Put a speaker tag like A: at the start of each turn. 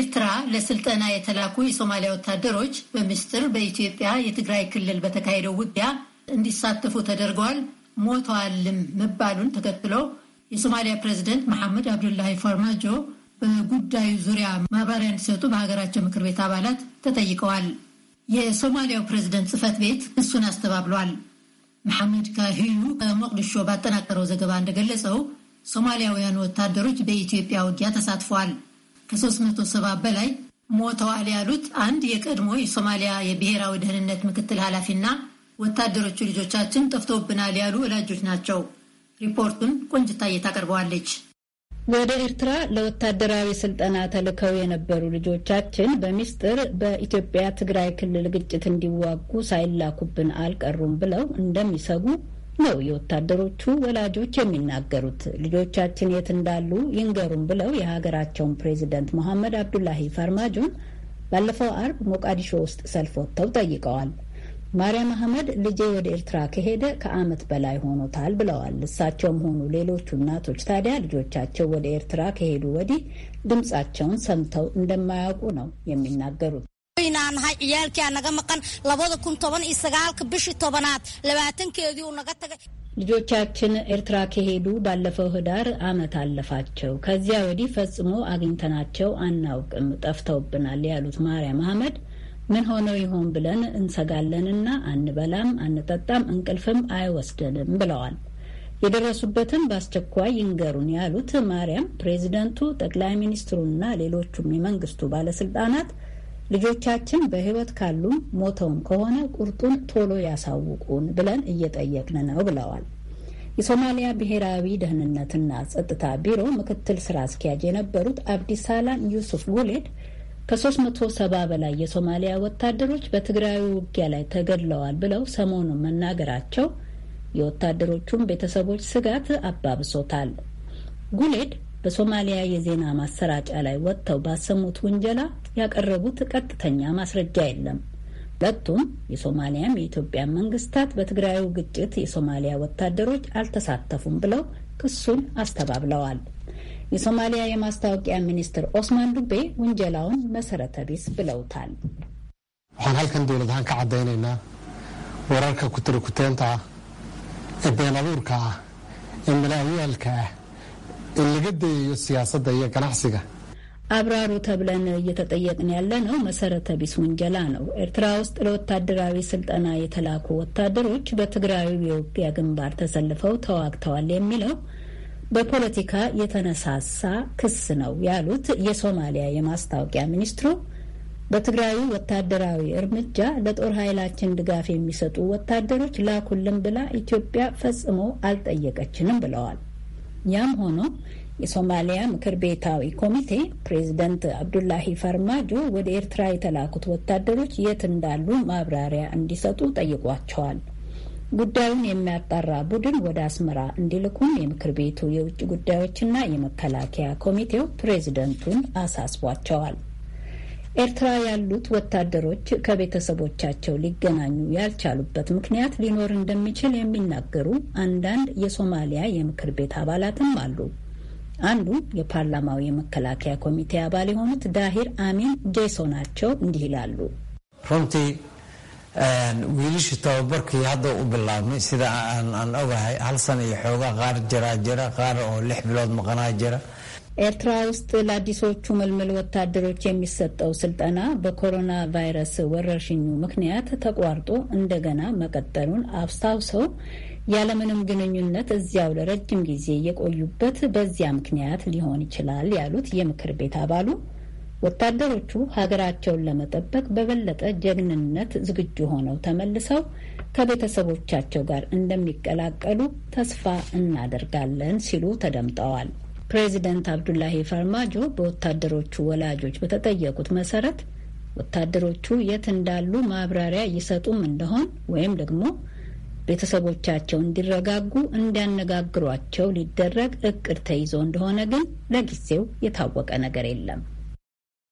A: ኤርትራ ለስልጠና የተላኩ የሶማሊያ ወታደሮች በምስጢር በኢትዮጵያ የትግራይ ክልል በተካሄደው ውጊያ እንዲሳተፉ ተደርገዋል፣ ሞተዋልም መባሉን ተከትሎ የሶማሊያ ፕሬዚደንት መሐመድ አብዱላሂ ፋርማጆ በጉዳዩ ዙሪያ ማብራሪያ እንዲሰጡ በሀገራቸው ምክር ቤት አባላት ተጠይቀዋል። የሶማሊያው ፕሬዚደንት ጽህፈት ቤት እሱን አስተባብሏል። መሐመድ ካሂዩ ከሞቅዲሾ ባጠናቀረው ዘገባ እንደገለጸው ሶማሊያውያኑ ወታደሮች በኢትዮጵያ ውጊያ ተሳትፈዋል። ከ370 በላይ ሞተዋል ያሉት አንድ የቀድሞ የሶማሊያ የብሔራዊ ደህንነት ምክትል ኃላፊና ወታደሮቹ ልጆቻችን ጠፍተውብናል ያሉ ወላጆች ናቸው። ሪፖርቱን ቆንጅታዬ ታቀርበዋለች።
B: ወደ ኤርትራ ለወታደራዊ ስልጠና ተልከው የነበሩ ልጆቻችን በሚስጥር በኢትዮጵያ ትግራይ ክልል ግጭት እንዲዋጉ ሳይላኩብን አልቀሩም ብለው እንደሚሰጉ ነው የወታደሮቹ ወላጆች የሚናገሩት። ልጆቻችን የት እንዳሉ ይንገሩም ብለው የሀገራቸውን ፕሬዚደንት መሐመድ አብዱላሂ ፈርማጆን ባለፈው አርብ ሞቃዲሾ ውስጥ ሰልፍ ወጥተው ጠይቀዋል። ማርያም አህመድ ልጄ ወደ ኤርትራ ከሄደ ከዓመት በላይ ሆኖታል ብለዋል። እሳቸውም ሆኑ ሌሎቹ እናቶች ታዲያ ልጆቻቸው ወደ ኤርትራ ከሄዱ ወዲህ ድምፃቸውን ሰምተው እንደማያውቁ ነው የሚናገሩት። ልጆቻችን ኤርትራ ከሄዱ ባለፈው ህዳር ዓመት አለፋቸው። ከዚያ ወዲህ ፈጽሞ አግኝተናቸው አናውቅም፣ ጠፍተውብናል ያሉት ማርያም አህመድ ምን ሆነው ይሆን ብለን እንሰጋለንና አንበላም፣ አንጠጣም፣ እንቅልፍም አይወስደንም ብለዋል። የደረሱበትን በአስቸኳይ ይንገሩን ያሉት ማርያም ፕሬዚደንቱ፣ ጠቅላይ ሚኒስትሩና ሌሎቹም የመንግስቱ ባለስልጣናት ልጆቻችን በሕይወት ካሉም ሞተውም ከሆነ ቁርጡን ቶሎ ያሳውቁን ብለን እየጠየቅን ነው ብለዋል። የሶማሊያ ብሔራዊ ደህንነትና ጸጥታ ቢሮ ምክትል ስራ አስኪያጅ የነበሩት አብዲሳላም ዩሱፍ ጉሌድ ከ370 በላይ የሶማሊያ ወታደሮች በትግራዩ ውጊያ ላይ ተገድለዋል ብለው ሰሞኑን መናገራቸው የወታደሮቹን ቤተሰቦች ስጋት አባብሶታል። ጉሌድ በሶማሊያ የዜና ማሰራጫ ላይ ወጥተው ባሰሙት ውንጀላ ያቀረቡት ቀጥተኛ ማስረጃ የለም። ሁለቱም የሶማሊያም የኢትዮጵያ መንግስታት በትግራዩ ግጭት የሶማሊያ ወታደሮች አልተሳተፉም ብለው ክሱን አስተባብለዋል። የሶማሊያ የማስታወቂያ ሚኒስትር ኦስማን ዱቤ ውንጀላውን መሰረተ ቢስ ብለውታል።
C: waxaan halkan dowlad ahaan ka caddaynaynaa wararka kutirikuteenta ah ee been abuurka ah ee malaawiyaalka ah ee laga dayayo siyaasadda iyo ganacsiga
B: አብራሩ ተብለን እየተጠየቅን ያለ ነው መሰረተ ቢስ ውንጀላ ነው። ኤርትራ ውስጥ ለወታደራዊ ስልጠና የተላኩ ወታደሮች በትግራዩ የውጊያ ግንባር ተሰልፈው ተዋግተዋል የሚለው በፖለቲካ የተነሳሳ ክስ ነው ያሉት የሶማሊያ የማስታወቂያ ሚኒስትሩ በትግራዩ ወታደራዊ እርምጃ ለጦር ኃይላችን ድጋፍ የሚሰጡ ወታደሮች ላኩልን ብላ ኢትዮጵያ ፈጽሞ አልጠየቀችንም ብለዋል። ያም ሆኖ የሶማሊያ ምክር ቤታዊ ኮሚቴ ፕሬዚደንት አብዱላሂ ፈርማጆ ወደ ኤርትራ የተላኩት ወታደሮች የት እንዳሉ ማብራሪያ እንዲሰጡ ጠይቋቸዋል። ጉዳዩን የሚያጣራ ቡድን ወደ አስመራ እንዲልኩም የምክር ቤቱ የውጭ ጉዳዮችና የመከላከያ ኮሚቴው ፕሬዚደንቱን አሳስቧቸዋል። ኤርትራ ያሉት ወታደሮች ከቤተሰቦቻቸው ሊገናኙ ያልቻሉበት ምክንያት ሊኖር እንደሚችል የሚናገሩ አንዳንድ የሶማሊያ የምክር ቤት አባላትም አሉ። አንዱ የፓርላማው የመከላከያ ኮሚቴ አባል የሆኑት ዳሂር አሚን ጄሶ ናቸው። እንዲህ ይላሉ።
D: wiilishii tababarkii hadda u bilaabmay sida aan ogahay hal sana iyo xoogaa qaar jiraa jira qaar oo lix bilood maqanaa jira.
B: ኤርትራ ውስጥ ለአዲሶቹ ምልምል ወታደሮች የሚሰጠው ስልጠና በኮሮና ቫይረስ ወረርሽኙ ምክንያት ተቋርጦ እንደገና መቀጠሉን አስታውሰው ያለምንም ግንኙነት እዚያው ለረጅም ጊዜ የቆዩበት በዚያ ምክንያት ሊሆን ይችላል ያሉት የምክር ቤት አባሉ ወታደሮቹ ሀገራቸውን ለመጠበቅ በበለጠ ጀግንነት ዝግጁ ሆነው ተመልሰው ከቤተሰቦቻቸው ጋር እንደሚቀላቀሉ ተስፋ እናደርጋለን ሲሉ ተደምጠዋል። ፕሬዚደንት አብዱላሂ ፈርማጆ በወታደሮቹ ወላጆች በተጠየቁት መሰረት ወታደሮቹ የት እንዳሉ ማብራሪያ ይሰጡም እንደሆን ወይም ደግሞ ቤተሰቦቻቸው እንዲረጋጉ እንዲያነጋግሯቸው ሊደረግ እቅድ ተይዞ እንደሆነ ግን ለጊዜው የታወቀ ነገር የለም።